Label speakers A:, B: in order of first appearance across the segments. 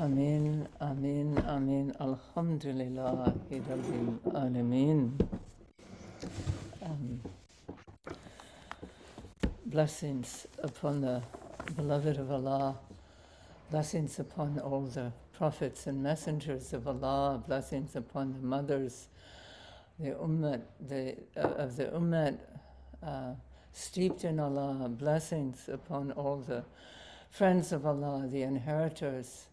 A: Amin, Amin, Amin. Alhamdulillah, Rabbil Alameen. Um, blessings upon the beloved of Allah, blessings upon all the prophets and messengers of Allah, blessings upon the mothers, the ummah, the, uh, of the ummah, uh, steeped in Allah, blessings upon all the friends of Allah, the inheritors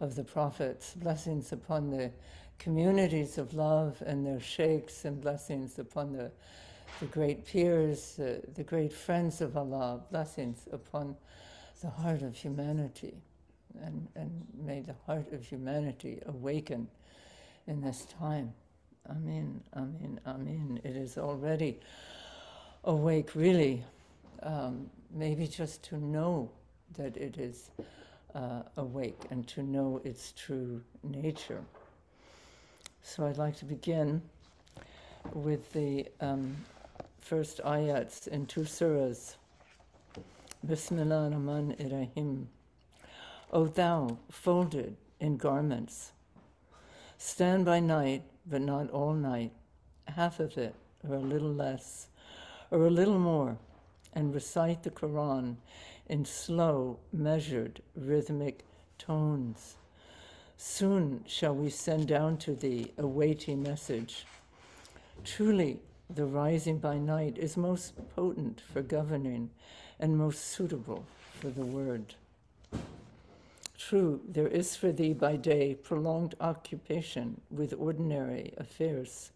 A: of the prophets, blessings upon the communities of love and their sheikhs, and blessings upon the, the great pirs, uh, the great friends of Allah, blessings upon the heart of humanity. And, and may the heart of humanity awaken in this time. Amen, amen, amen. It is already awake, really, um, maybe just to know that it is uh, awake and to know its true nature. So I'd like to begin with the um, first ayats in two surahs. Bismillah ar-Rahman ar-Rahim. O thou, folded in garments, stand by night, but not all night, half of it, or a little less, or a little more, and recite the Quran in slow, measured, rhythmic tones. Soon shall we send down to thee a weighty message. Truly, the rising by night is most potent for governing and most suitable for the word. True, there is for thee by day prolonged occupation with ordinary affairs,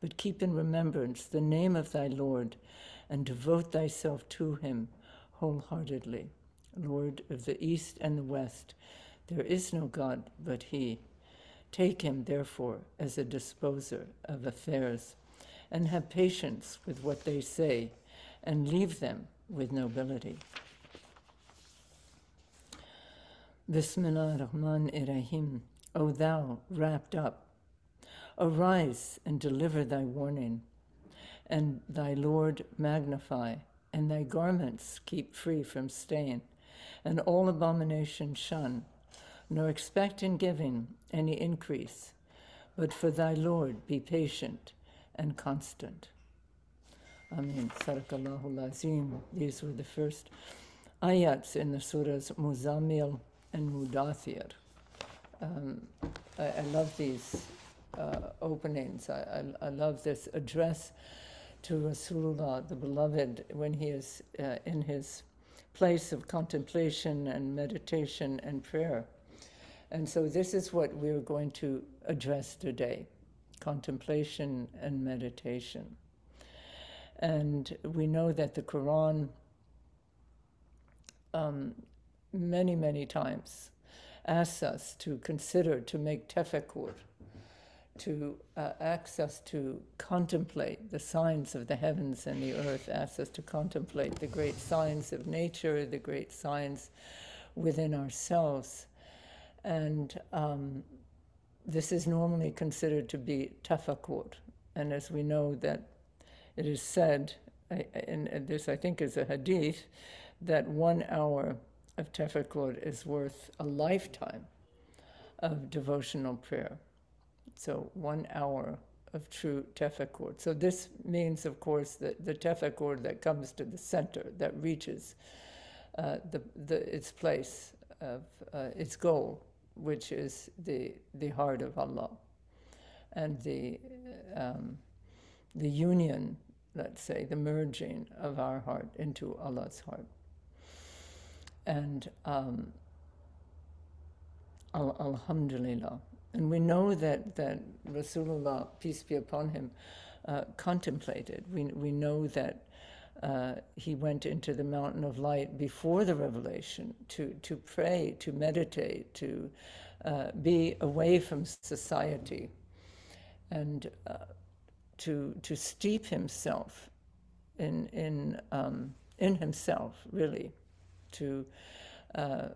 A: but keep in remembrance the name of thy Lord and devote thyself to him wholeheartedly. Lord of the East and the West, there is no God but He. Take him, therefore, as a disposer of affairs, and have patience with what they say, and leave them with nobility. Bismillah ar-Rahman ar-Rahim. O thou wrapped up, arise and deliver thy warning, and thy Lord magnify, and thy garments keep free from stain, and all abomination shun, nor expect in giving any increase, but for thy Lord be patient and constant. Amen. Sadakallahu lazim. These were the first ayats in the surahs Muzammil and Mudathir. Um, I, I, love these uh, openings. I, I, I love this address to Rasulullah, the beloved, when he is uh, in his place of contemplation and meditation and prayer. And so, this is what we're going to address today contemplation and meditation. And we know that the Quran, um, many, many times, asks us to consider, to make tefakkur, to uh, us to contemplate the signs of the heavens and the earth, us to contemplate the great signs of nature, the great signs within ourselves. And um, this is normally considered to be tafakkur. And as we know that it is said, and this I think is a hadith, that one hour of tafakkur is worth a lifetime of devotional prayer. So one hour of true tefakkur. So this means, of course, that the tefakkur that comes to the center, that reaches uh, the, the, its place of uh, its goal, which is the, the heart of Allah and the, um, the union, let's say, the merging of our heart into Allah's heart. And um, Alhamdulillah, and we know that, that Rasulullah, peace be upon him, uh, contemplated. We, we know that uh, he went into the mountain of light before the revelation to, to pray, to meditate, to uh, be away from society, and uh, to, to steep himself in, in, um, in himself, really, to uh,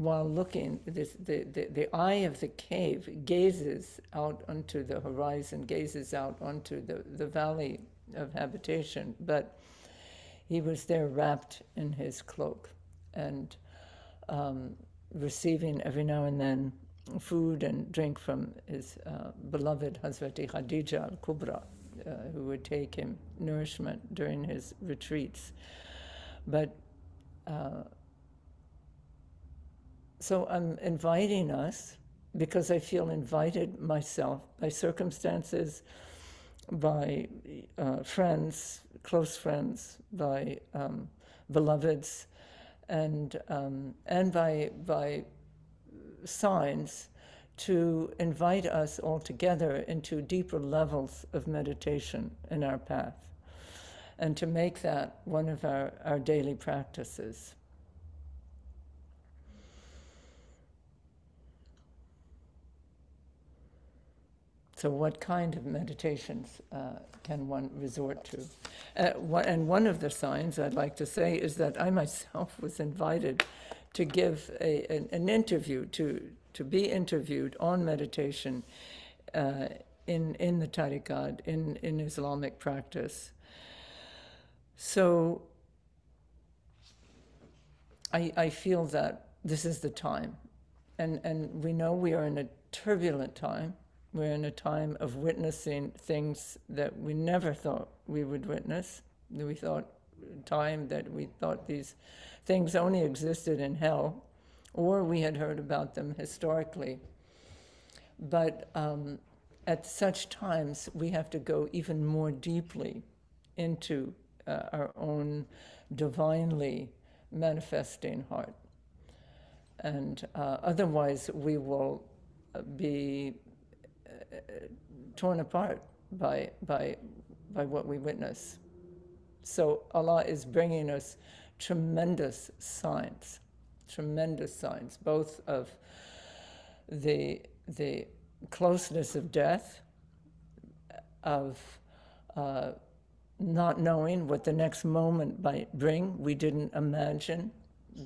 A: while looking, this, the, the, the eye of the cave gazes out onto the horizon, gazes out onto the, the valley of habitation, but he was there wrapped in his cloak. And um, receiving every now and then food and drink from his uh, beloved Hazrati Khadija al Kubra, uh, who would take him nourishment during his retreats. But uh, so I'm inviting us because I feel invited myself by circumstances, by uh, friends, close friends, by um, beloveds, and um, and by by signs to invite us all together into deeper levels of meditation in our path, and to make that one of our, our daily practices. So, what kind of meditations uh, can one resort to? Uh, and one of the signs I'd like to say is that I myself was invited to give a, an, an, interview, to, to be interviewed on meditation uh, in, in the tariqat, in, in Islamic practice. So, I, I feel that this is the time. And, and we know we are in a turbulent time we're in a time of witnessing things that we never thought we would witness. We thought time that we thought these things only existed in hell, or we had heard about them historically. But um, at such times, we have to go even more deeply into uh, our own divinely manifesting heart. And uh, otherwise, we will be torn apart by, by, by what we witness. So Allah is bringing us tremendous signs, tremendous signs, both of the, the closeness of death, of uh, not knowing what the next moment might bring. We didn't imagine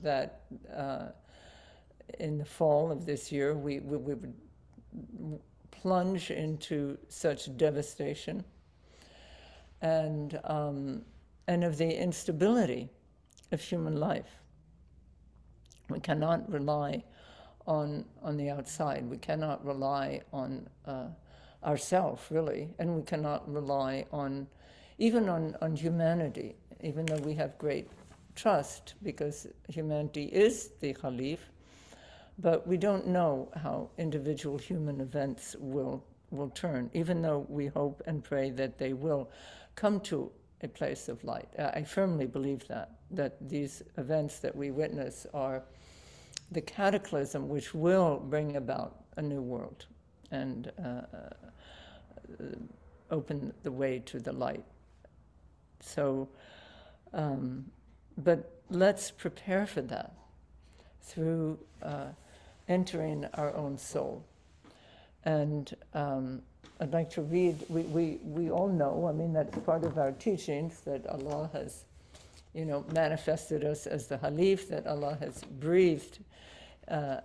A: that uh, in the fall of this year we, we, we would plunge into such devastation and, um, and of the instability of human life. We cannot rely on, on the outside. We cannot rely on uh, ourselves, really, and we cannot rely on even on, on humanity, even though we have great trust because humanity is the Khalif but we don't know how individual human events will, will turn, even though we hope and pray that they will come to a place of light. I firmly believe that, that these events that we witness are the cataclysm which will bring about a new world and uh, uh, open the way to the light. So, um, but let's prepare for that through uh, entering our own soul. And um, I'd like to read, we, we, we all know, I mean, that's part of our teachings that Allah has, you know, manifested us as the Khalif, that Allah has breathed uh,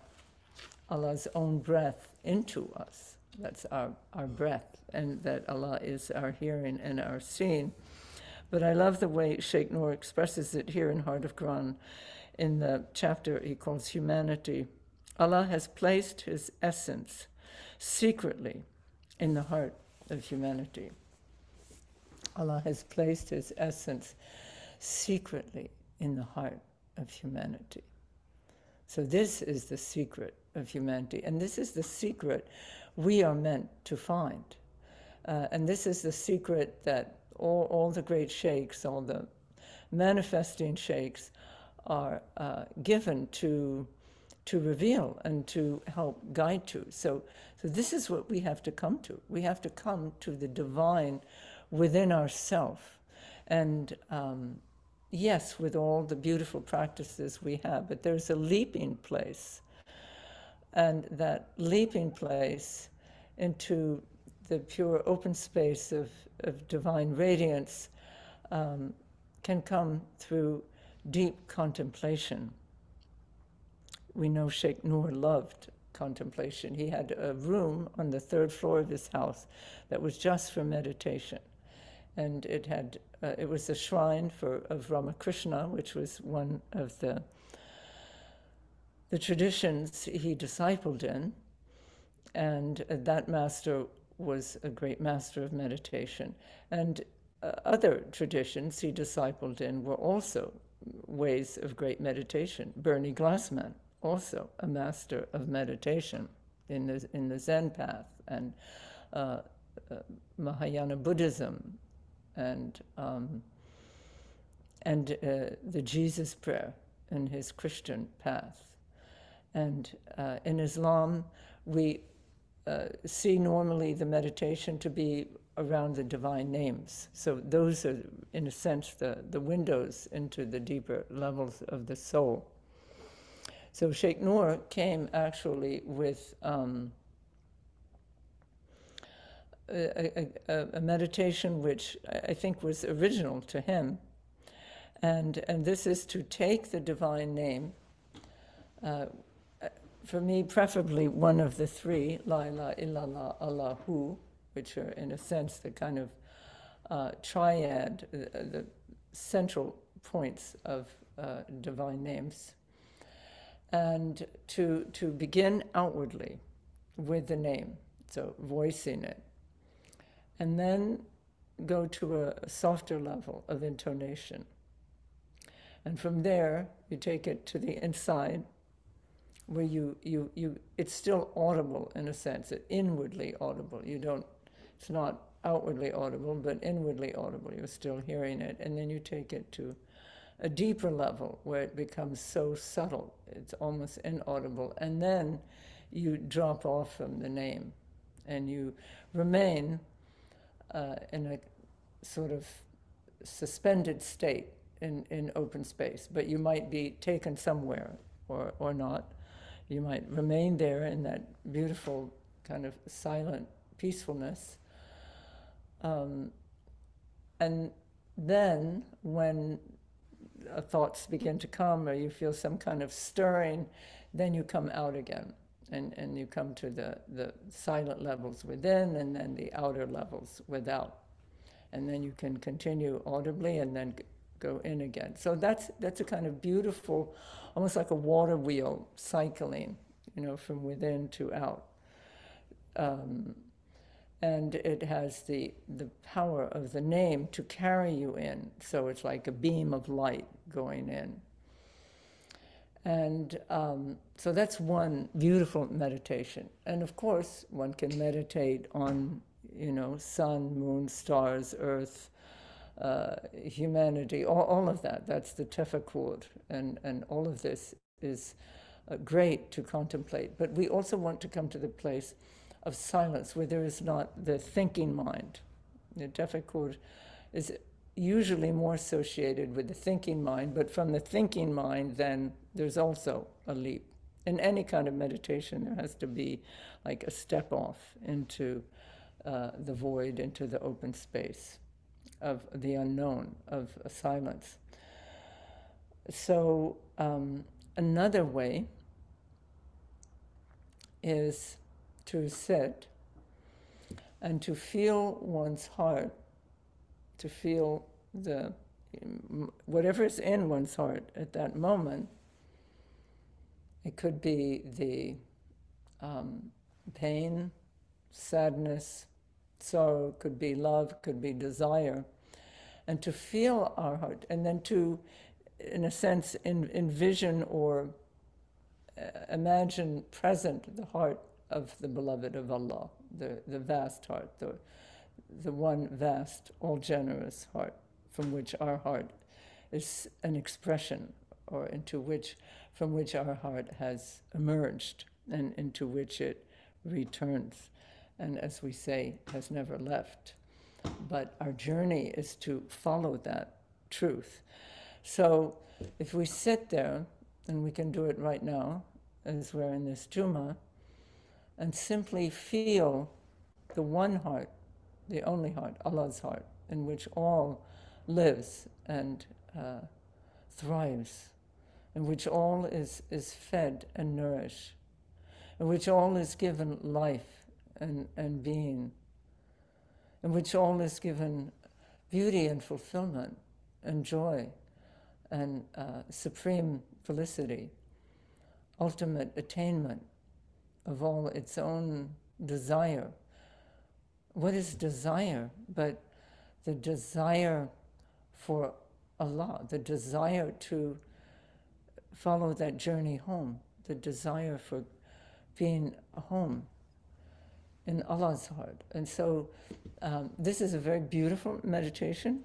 A: Allah's own breath into us. That's our, our breath, and that Allah is our hearing and our seeing. But I love the way Sheikh Noor expresses it here in Heart of Quran in the chapter he calls Humanity Allah has placed His essence secretly in the heart of humanity. Allah has placed His essence secretly in the heart of humanity. So, this is the secret of humanity, and this is the secret we are meant to find. Uh, and this is the secret that all, all the great sheikhs, all the manifesting sheikhs, are uh, given to to reveal and to help guide to. So, so this is what we have to come to. We have to come to the divine within ourself. And um, yes, with all the beautiful practices we have, but there's a leaping place. And that leaping place into the pure open space of, of divine radiance um, can come through deep contemplation we know Sheikh Noor loved contemplation. He had a room on the third floor of his house that was just for meditation. And it had uh, it was a shrine for of Ramakrishna, which was one of the the traditions he discipled in, and that master was a great master of meditation. And uh, other traditions he discipled in were also ways of great meditation. Bernie Glassman, also a master of meditation in the, in the Zen path, and uh, uh, Mahayana Buddhism, and, um, and uh, the Jesus prayer in his Christian path. And uh, in Islam, we uh, see normally the meditation to be around the divine names. So those are, in a sense, the, the windows into the deeper levels of the soul. So Sheikh Noor came actually with um, a, a, a, meditation which I think was original to him. And, and this is to take the divine name, uh, for me, preferably one of the three, La ilaha illallah, Allahu, which are in a sense the kind of uh, triad, uh, the central points of uh, divine names. And to, to begin outwardly with the name, so voicing it. And then go to a softer level of intonation. And from there, you take it to the inside where you, you, you, it's still audible in a sense, inwardly audible. You don't, it's not outwardly audible, but inwardly audible. You're still hearing it. And then you take it to a deeper level where it becomes so subtle, it's almost inaudible. And then you drop off from the name and you remain uh, in a sort of suspended state in, in open space, but you might be taken somewhere or, or not you might remain there in that beautiful kind of silent peacefulness. Um, and then when uh, thoughts begin to come or you feel some kind of stirring, then you come out again and, and you come to the, the silent levels within and then the outer levels without. And then you can continue audibly and then go in again. So that's, that's a kind of beautiful almost like a water wheel cycling, you know, from within to out. Um, and it has the, the power of the name to carry you in. So it's like a beam of light going in. And um, so that's one beautiful meditation. And of course, one can meditate on, you know, sun, moon, stars, earth, uh, humanity, all, all, of that. That's the tefakkur, and, and all of this is uh, great to contemplate. But we also want to come to the place of silence where there is not the thinking mind. The tefakkur is usually more associated with the thinking mind, but from the thinking mind, then there's also a leap. In any kind of meditation, there has to be like a step off into uh, the void, into the open space of the unknown, of silence. So, um, another way is to sit and to feel one's heart, to feel the whatever is in one's heart at that moment. It could be the um, pain, sadness, sorrow, could be love, could be desire, and to feel our heart, and then to, in a sense, in, envision or uh, imagine present the heart of the beloved of Allah, the, the vast heart, the, the one vast, all generous heart from which our heart is an expression or into which from which our heart has emerged and into which it returns and as we say, has never left. But our journey is to follow that truth. So if we sit there, and we can do it right now, as we're in this Juma, and simply feel the one heart, the only heart, Allah's heart, in which all lives and uh, thrives, in which all is, is fed and nourished, in which all is given life and, and being, in which all is given beauty and fulfillment and joy and uh, supreme felicity. ultimate attainment of all its own desire. What is desire but the desire for Allah, the desire to follow that journey home, the desire for being home in Allah's heart. And so um, this is a very beautiful meditation,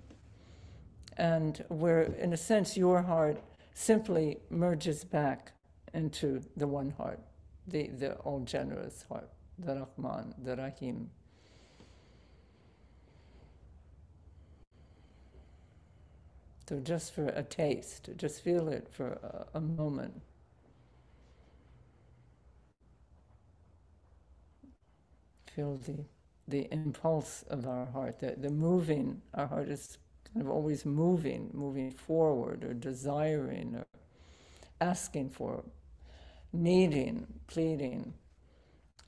A: and where, in a sense, your heart simply merges back into the one heart, the, the all generous heart, the Rahman, the Rahim. So just for a taste, just feel it for a, a moment. Feel the, the impulse of our heart, the, the moving, our heart is kind of always moving, moving forward or desiring or asking for, needing, pleading,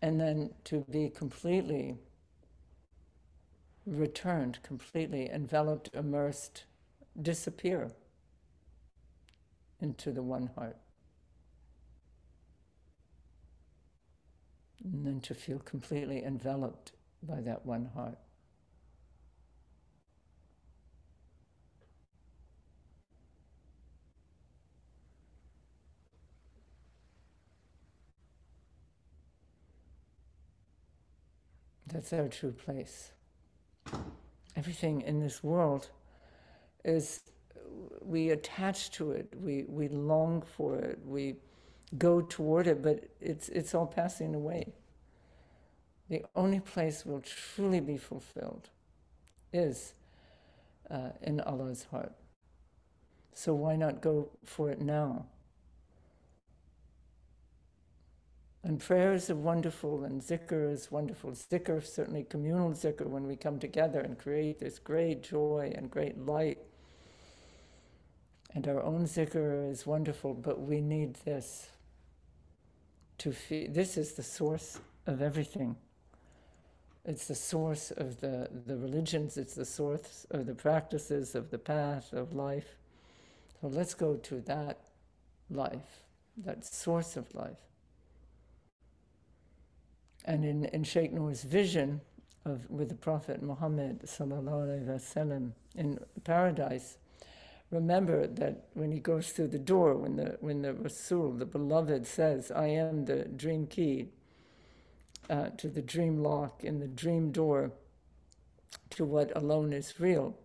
A: and then to be completely returned, completely enveloped, immersed disappear into the one heart. And then to feel completely enveloped by that one heart. That's our true place. Everything in this world is we attach to it, we, we long for it, we go toward it, but it's, it's all passing away. The only place we'll truly be fulfilled is uh, in Allah's heart. So why not go for it now? And prayers are wonderful, and zikr is wonderful. Zikr, certainly communal zikr, when we come together and create this great joy and great light and our own zikr is wonderful, but we need this to feel. This is the source of everything. It's the source of the, the religions, it's the source of the practices, of the path of life. So let's go to that life, that source of life. And in, in Sheikh Noor's vision of with the Prophet Muhammad وسلم, in paradise, remember that when he goes through the door, when the when the Rasul, the beloved, says, "I am the dream key uh, to the dream lock in the dream door to what alone is real,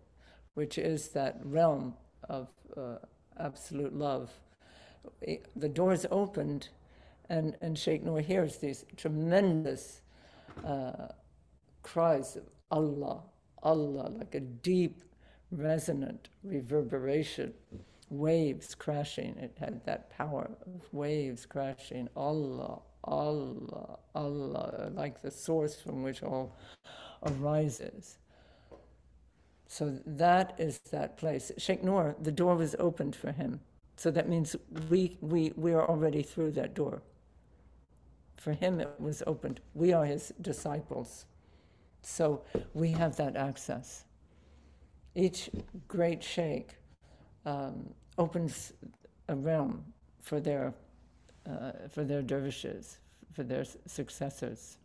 A: which is that realm of uh, absolute love." The door is opened, and and Sheikh Noor hears these tremendous uh, cries of Allah, Allah, like a deep resonant reverberation, waves crashing. It had that power of waves crashing. Allah, Allah, Allah, like the source from which all arises. So that is that place. Sheikh Noor, the door was opened for him. So that means we, we, we are already through that door. For him, it was opened. We are his disciples. So we have that access each great sheikh um, opens a realm for their uh, for their dervishes, for their successors.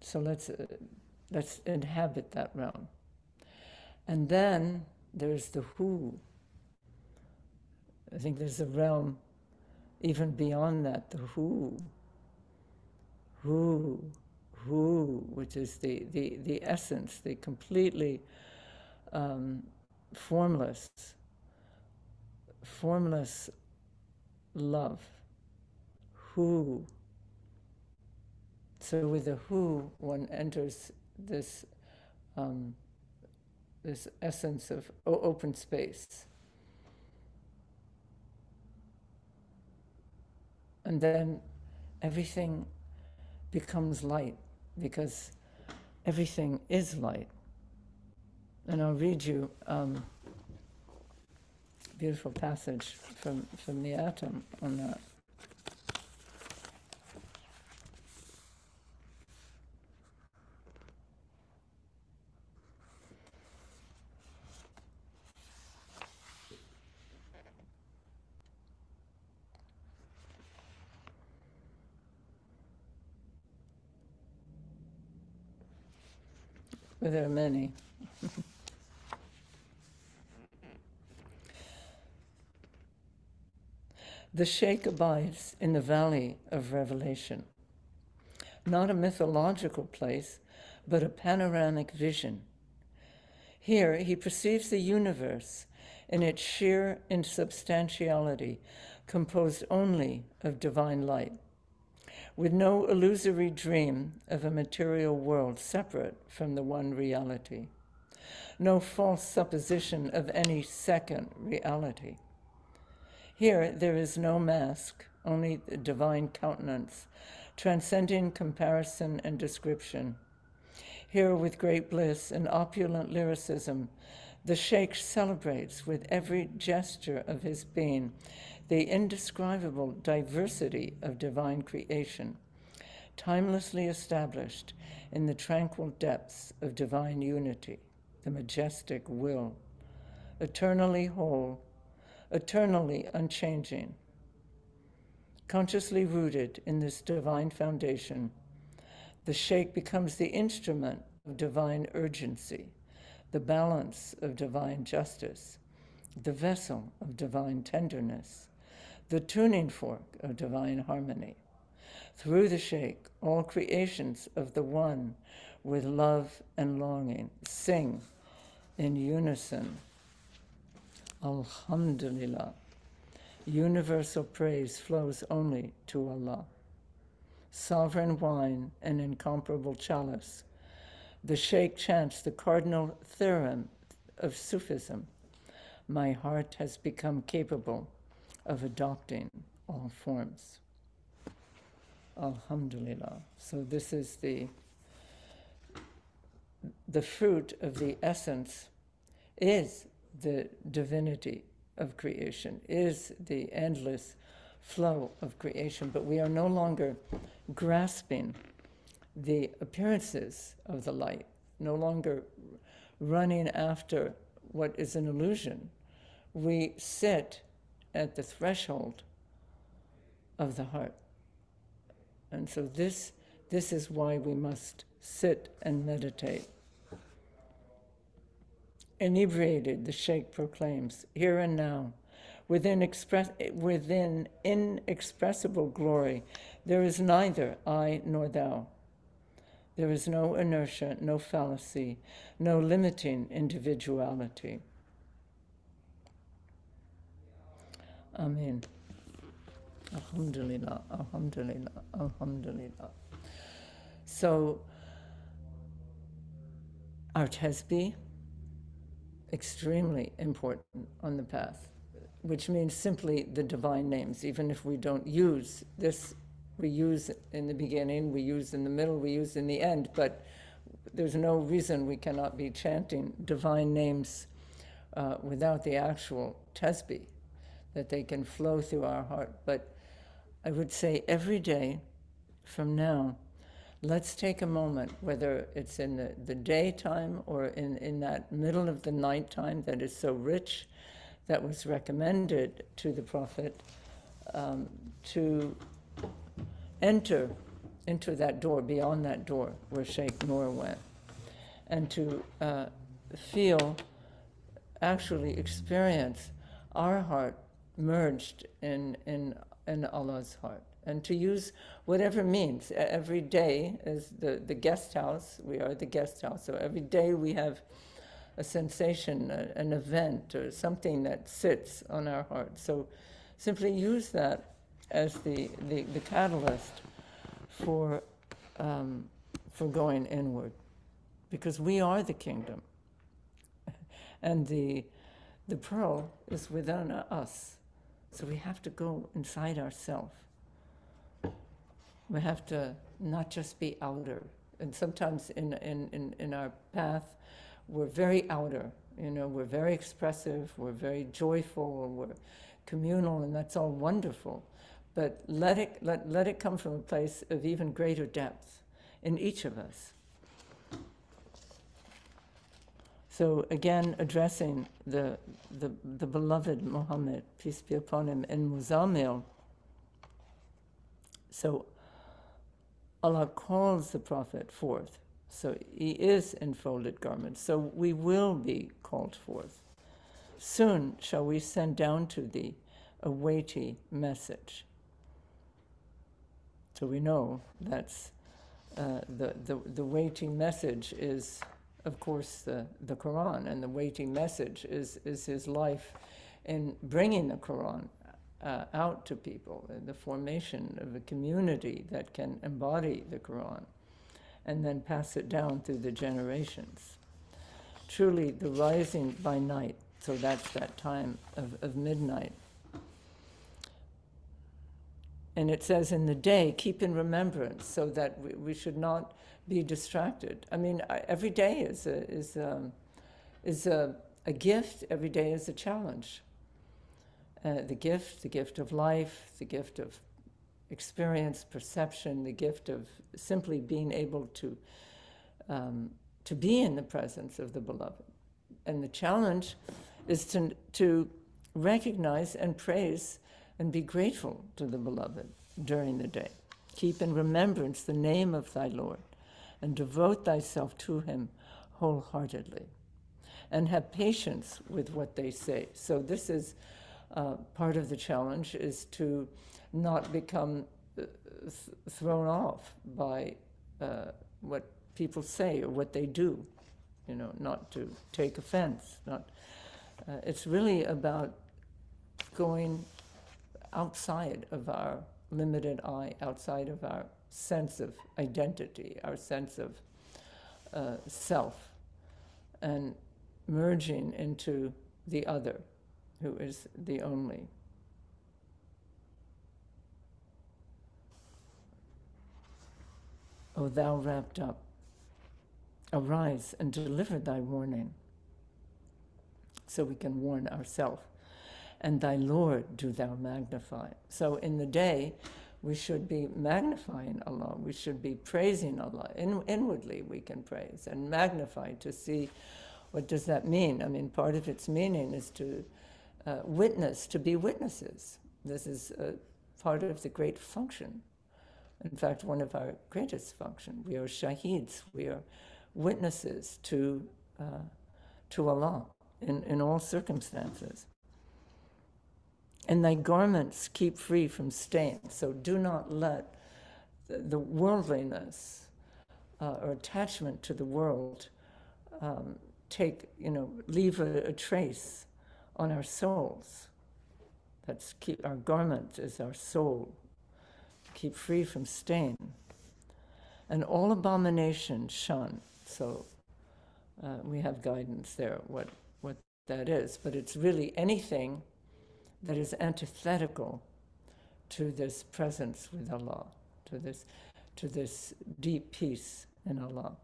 A: So let's uh, let's inhabit that realm, and then there's the Hu. I think there's a realm even beyond that, the Hu. Hu Hu, which is the, the, the essence, the completely um, formless, formless love. Hu. So with the Hu, one enters this um, this essence of open space. And then everything becomes light because everything is light. And I'll read you um, a beautiful passage from, from the atom on that. There are many. the Sheikh abides in the valley of revelation, not a mythological place, but a panoramic vision. Here he perceives the universe in its sheer insubstantiality, composed only of divine light, with no illusory dream of a material world separate from the one reality, no false supposition of any second reality. Here there is no mask, only the divine countenance, transcending comparison and description. Here, with great bliss and opulent lyricism, the Sheikh celebrates with every gesture of his being the indescribable diversity of divine creation, timelessly established in the tranquil depths of divine unity, the majestic will, eternally whole, eternally unchanging. Consciously rooted in this divine foundation, the Sheikh becomes the instrument of divine urgency the balance of divine justice, the vessel of divine tenderness, the tuning fork of divine harmony. Through the Sheikh, all creations of the One with love and longing sing in unison. Alhamdulillah. Universal praise flows only to Allah. Sovereign wine and incomparable chalice the Sheikh chants the cardinal theorem of Sufism My heart has become capable of adopting all forms. Alhamdulillah. So, this is the, the fruit of the essence, is the divinity of creation, is the endless flow of creation, but we are no longer grasping the appearances of the light, no longer running after what is an illusion. We sit at the threshold of the heart. And so this, this is why we must sit and meditate. Inebriated, the Sheikh proclaims, here and now, within, express, within inexpressible glory, there is neither I nor thou. There is no inertia, no fallacy, no limiting individuality. Amen. Alhamdulillah, Alhamdulillah, Alhamdulillah. So, our tasbih, extremely important on the path, which means simply the divine names, even if we don't use this we use in the beginning, we use in the middle, we use in the end, but there's no reason we cannot be chanting divine names uh, without the actual tesbih, that they can flow through our heart. But I would say every day from now, let's take a moment, whether it's in the, the daytime or in, in that middle of the night time that is so rich, that was recommended to the Prophet, um, to enter into that door, beyond that door where Sheikh Noor went, and to uh, feel, actually experience our heart merged in, in, in Allah's heart. And to use whatever means. Every day is the, the guest house, we are the guest house. So every day we have a sensation, a, an event, or something that sits on our heart. So simply use that as the, the, the catalyst for, um, for going inward. Because we are the kingdom. and the, the pearl is within us. So we have to go inside ourselves. We have to not just be outer. And sometimes in, in, in, in our path, we're very outer. You know, we're very expressive, we're very joyful, we're communal, and that's all wonderful but let it, let, let it come from a place of even greater depth in each of us. So again, addressing the, the, the beloved Muhammad, peace be upon him, in Muzammil. So Allah calls the Prophet forth. So he is in folded garments. So we will be called forth. Soon shall we send down to thee a weighty message. So we know that's uh, the, the, the weighty message is, of course, the, the Quran, and the weighty message is, is his life in bringing the Quran uh, out to people, the formation of a community that can embody the Quran and then pass it down through the generations. Truly, the rising by night, so that's that time of, of midnight. And it says in the day, keep in remembrance, so that we, we should not be distracted. I mean, every day is a, is a, is a, a gift, every day is a challenge. Uh, the gift, the gift of life, the gift of experience, perception, the gift of simply being able to, um, to be in the presence of the beloved. And the challenge is to, to recognize and praise and be grateful to the beloved during the day. Keep in remembrance the name of thy Lord and devote thyself to him wholeheartedly. And have patience with what they say. So, this is uh, part of the challenge is to not become uh, th- thrown off by uh, what people say or what they do, you know, not to take offense. Not, uh, it's really about going outside of our limited eye, outside of our sense of identity, our sense of uh, self, and merging into the other, who is the only. O thou wrapped up, arise and deliver thy warning, so we can warn ourselves. And thy Lord do thou magnify. So in the day, we should be magnifying Allah. We should be praising Allah. In, inwardly, we can praise and magnify to see what does that mean. I mean, part of its meaning is to uh, witness, to be witnesses. This is a part of the great function in fact, one of our greatest function. We are shaheeds, we are witnesses to, uh, to Allah in, in all circumstances. And thy garments keep free from stain. So do not let the, worldliness uh, or attachment to the world um, take, you know, leave a, a trace on our souls. That's keep our garment is our soul keep free from stain. And all abomination shun. So uh, we have guidance there, what, what that is. But it's really anything that is antithetical to this presence with Allah, to this, to this deep peace in Allah.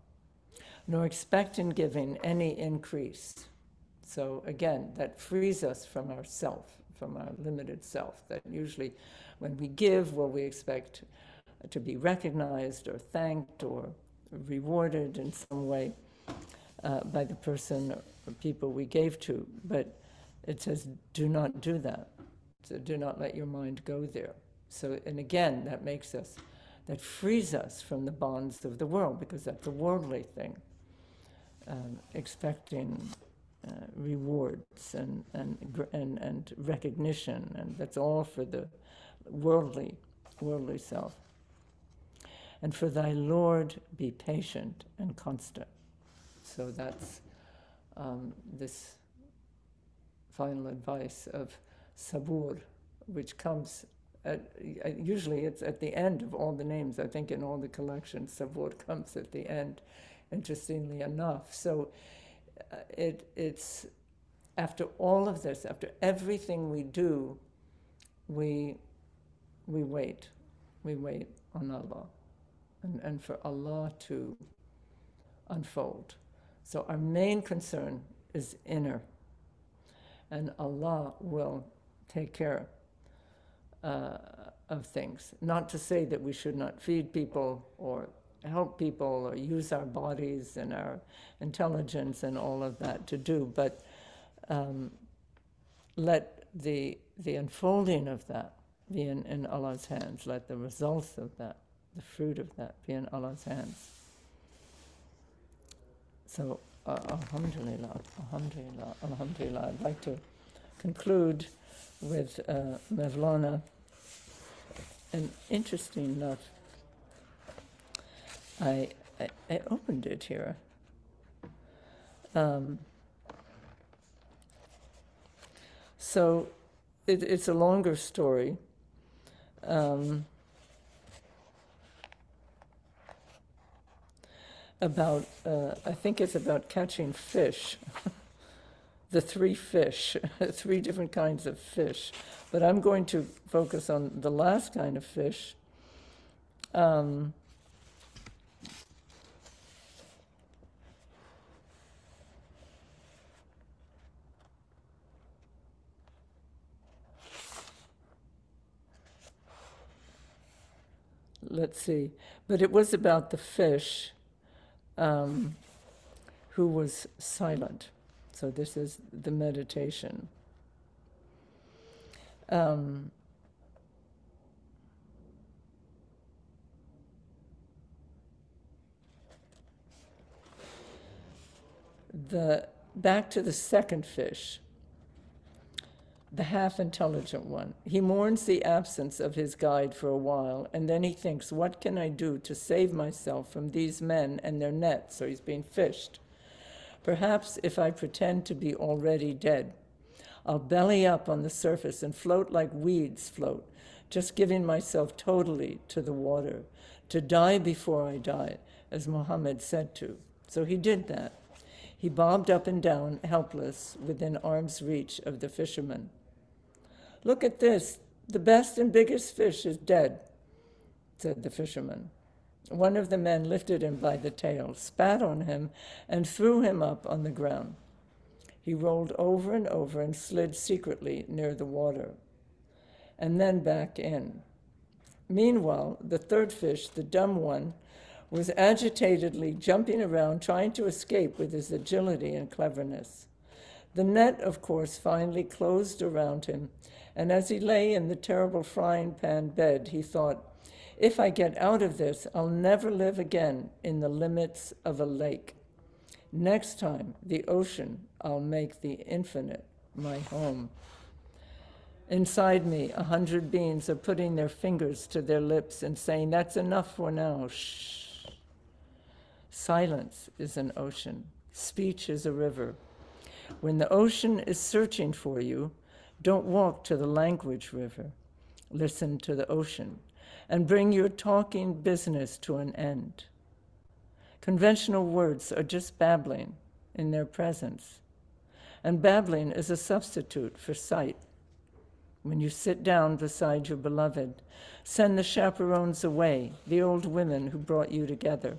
A: Nor expect in giving any increase. So again, that frees us from ourself, from our limited self, that usually when we give, will we expect to be recognized or thanked or rewarded in some way uh, by the person or people we gave to? But it says, do not do that. So do not let your mind go there. So, and again, that makes us, that frees us from the bonds of the world because that's a worldly thing. Um, expecting uh, rewards and, and, and, and recognition, and that's all for the worldly, worldly self. And for thy Lord be patient and constant. So that's um, this final advice of sabur, which comes at, usually it's at the end of all the names. I think in all the collections, sabur comes at the end, interestingly enough. So uh, it, it's after all of this, after everything we do, we we wait. We wait on Allah and, and for Allah to unfold. So our main concern is inner, and Allah will take care uh, of things. Not to say that we should not feed people or help people or use our bodies and our intelligence and all of that to do, but um, let the, the unfolding of that be in, in Allah's hands. Let the results of that, the fruit of that, be in Allah's hands. So, alhamdulillah, alhamdulillah, alhamdulillah. I'd like to conclude with uh, Mevlana. And interesting note. I, I, I opened it here. Um, so it, it's a longer story. Um, about, uh, I think it's about catching fish. the three fish, three different kinds of fish. But I'm going to focus on the last kind of fish. Um, let's see. But it was about the fish um, who was silent. So this is the meditation. Um, the back to the second fish the half intelligent one. He mourns the absence of his guide for a while, and then he thinks, What can I do to save myself from these men and their nets? So he's being fished. Perhaps if I pretend to be already dead, I'll belly up on the surface and float like weeds float, just giving myself totally to the water, to die before I die, as Muhammad said to. So he did that. He bobbed up and down, helpless, within arm's reach of the fisherman. Look at this. The best and biggest fish is dead, said the fisherman. One of the men lifted him by the tail, spat on him, and threw him up on the ground. He rolled over and over and slid secretly near the water, and then back in. Meanwhile, the third fish, the dumb one, was agitatedly jumping around, trying to escape with his agility and cleverness. The net, of course, finally closed around him, and as he lay in the terrible frying pan bed, he thought, if I get out of this, I'll never live again in the limits of a lake. Next time, the ocean, I'll make the infinite my home. Inside me, a hundred beings are putting their fingers to their lips and saying, That's enough for now. Shh. Silence is an ocean, speech is a river. When the ocean is searching for you, don't walk to the language river. Listen to the ocean and bring your talking business to an end. Conventional words are just babbling in their presence, and babbling is a substitute for sight. When you sit down beside your beloved, send the chaperones away, the old women who brought you together.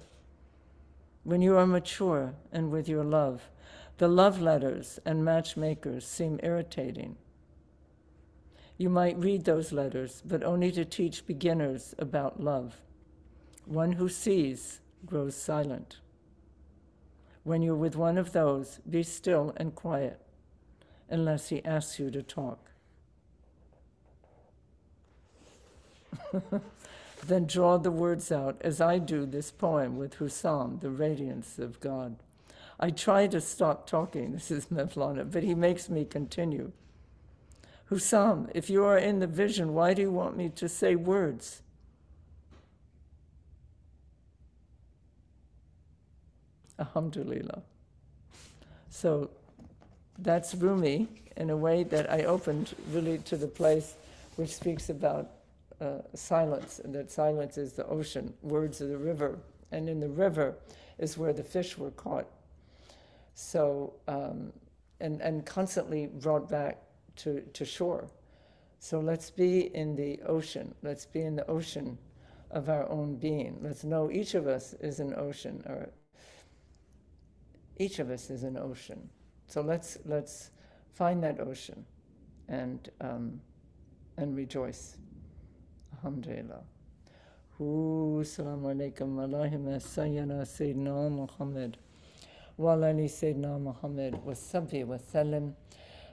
A: When you are mature and with your love, the love letters and matchmakers seem irritating. You might read those letters, but only to teach beginners about love. One who sees grows silent. When you're with one of those, be still and quiet, unless he asks you to talk. then draw the words out, as I do this poem with Hussam, the radiance of God. I try to stop talking, this is Mevlana, but he makes me continue. Hussam, if you are in the vision, why do you want me to say words? Alhamdulillah. So that's Rumi in a way that I opened really to the place which speaks about uh, silence, and that silence is the ocean, words are the river, and in the river is where the fish were caught. So, um, and, and constantly brought back to, to shore. So let's be in the ocean. Let's be in the ocean of our own being. Let's know each of us is an ocean, or each of us is an ocean. So let's let's find that ocean, and um, and rejoice. Alhamdulillah. Assalamu alaikum Allahumma sayyana Sayyidina Muhammad wa ali Sayyidina Muhammad wa sabbi wa sallam.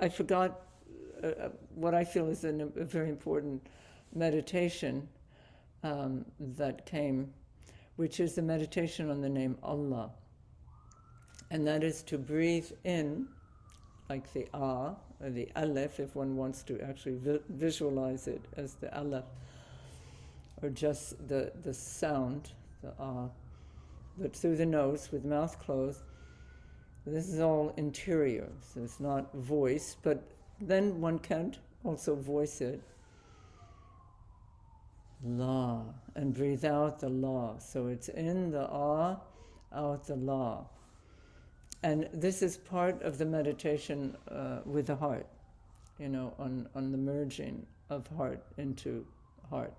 A: I forgot uh, uh, what I feel is an, a very important meditation um, that came, which is the meditation on the name Allah. And that is to breathe in, like the Ah, or the Aleph, if one wants to actually vi- visualize it as the Aleph, or just the, the sound, the Ah, but through the nose with mouth closed. This is all interior, so it's not voice, but then one can't also voice it. La, and breathe out the La. So it's in the Ah, out the La. And this is part of the meditation uh, with the heart, you know, on, on the merging of heart into heart.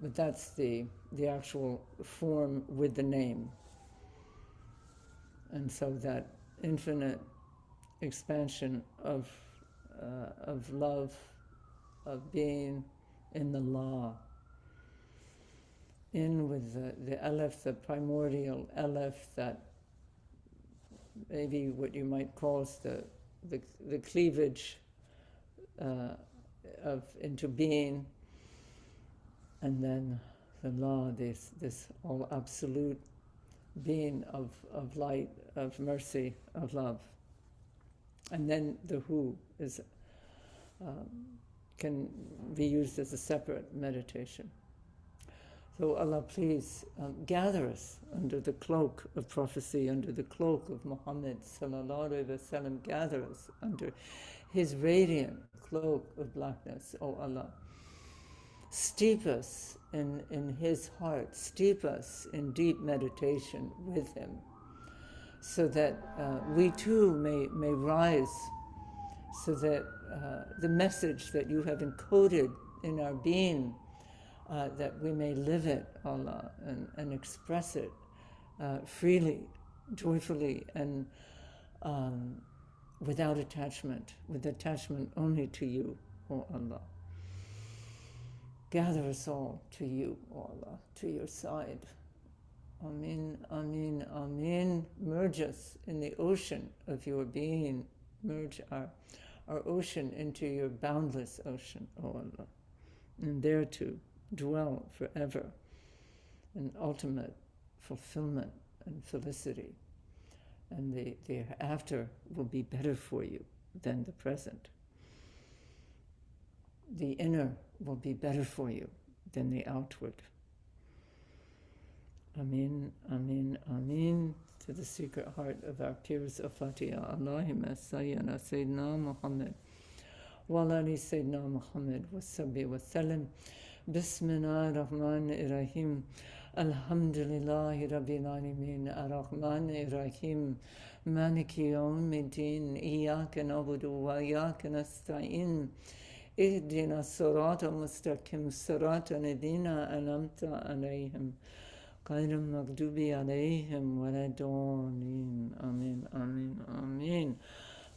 A: But that's the, the actual form with the name. And so that infinite expansion of, uh, of love, of being in the law, in with the, the Aleph, the primordial Aleph, that maybe what you might call the, the, the cleavage uh, of into being, and then the law, this, this all absolute being of, of light, of mercy, of love. And then the Hu is um, can be used as a separate meditation. So Allah, please um, gather us under the cloak of prophecy, under the cloak of Muhammad sallallahu alaihi wasallam. Gather us under His radiant cloak of blackness, O Allah. Steep us in, in His heart. Steep us in deep meditation with Him, so that uh, we too may may rise, so that uh, the message that you have encoded in our being uh, that we may live it, Allah, and, and express it uh, freely, joyfully, and um, without attachment, with attachment only to you, O Allah. Gather us all to you, O Allah, to your side. Amin, Amin, Amin. Merge us in the ocean of your being. Merge our, our ocean into your boundless ocean, O Allah. And there to dwell forever in ultimate fulfillment and felicity. And the, the after will be better for you than the present. The inner will be better for you than the outward. Amin, Amin, Amin. To the secret heart of our peers of Fatiha, Allahumma sayyana Sayyidina Muhammad. Walani Sayyidina Muhammad wa sabbi wa sallam. بسم الله الرحمن الرحيم الحمد لله رب العالمين الرحمن الرحيم مالك يوم الدين إياك نعبد وإياك نستعين اهدنا الصراط المستقيم صراط الذين أنعمت عليهم غير المغضوب عليهم ولا الضالين آمين آمين آمين